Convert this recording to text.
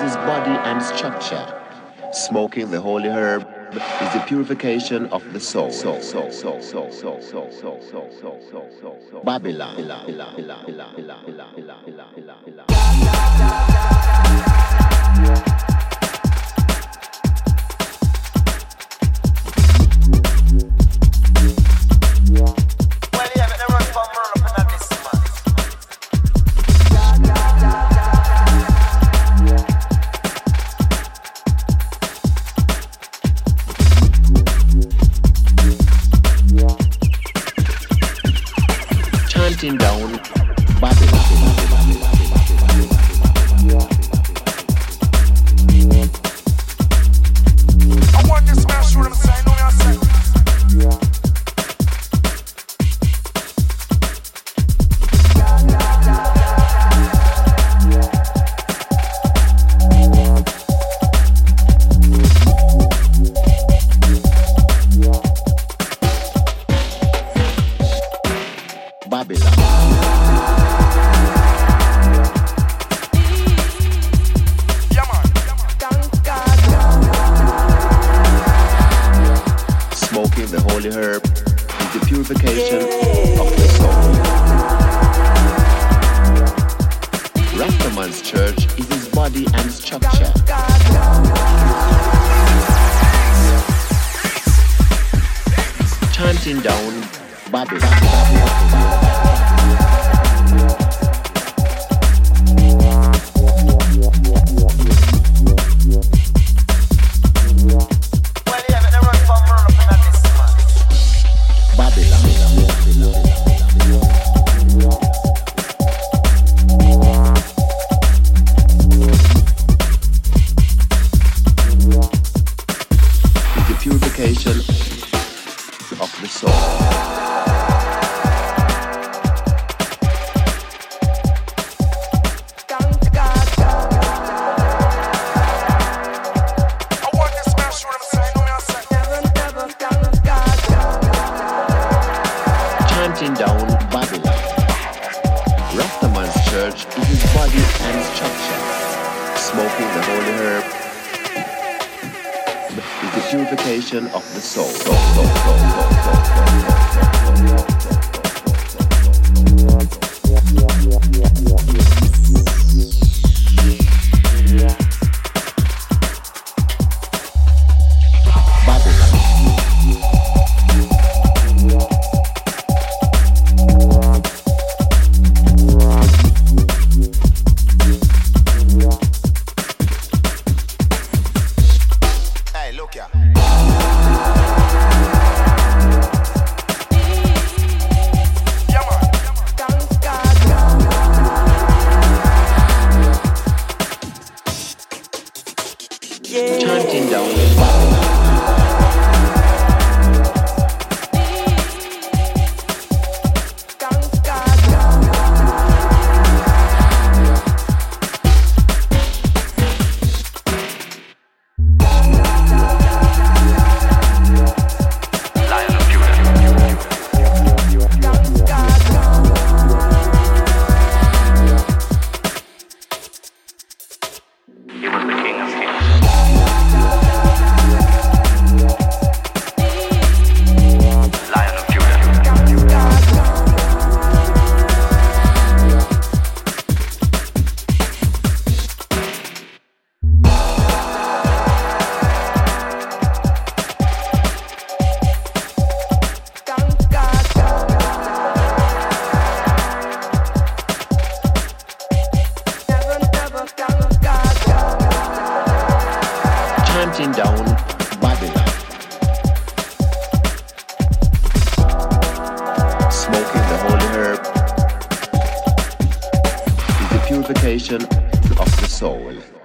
his body and structure. Smoking the holy herb is the purification of the soul. Babylon. Purification of the soul. Rastaman's church is his body and structure. Chanting down Babylon. Purification of the soul. Church is his body and. Smoking the holy herb the purification of the soul. Babylon. Chanting down chanting down Babylon. Smoking the holy herb is the purification of the soul.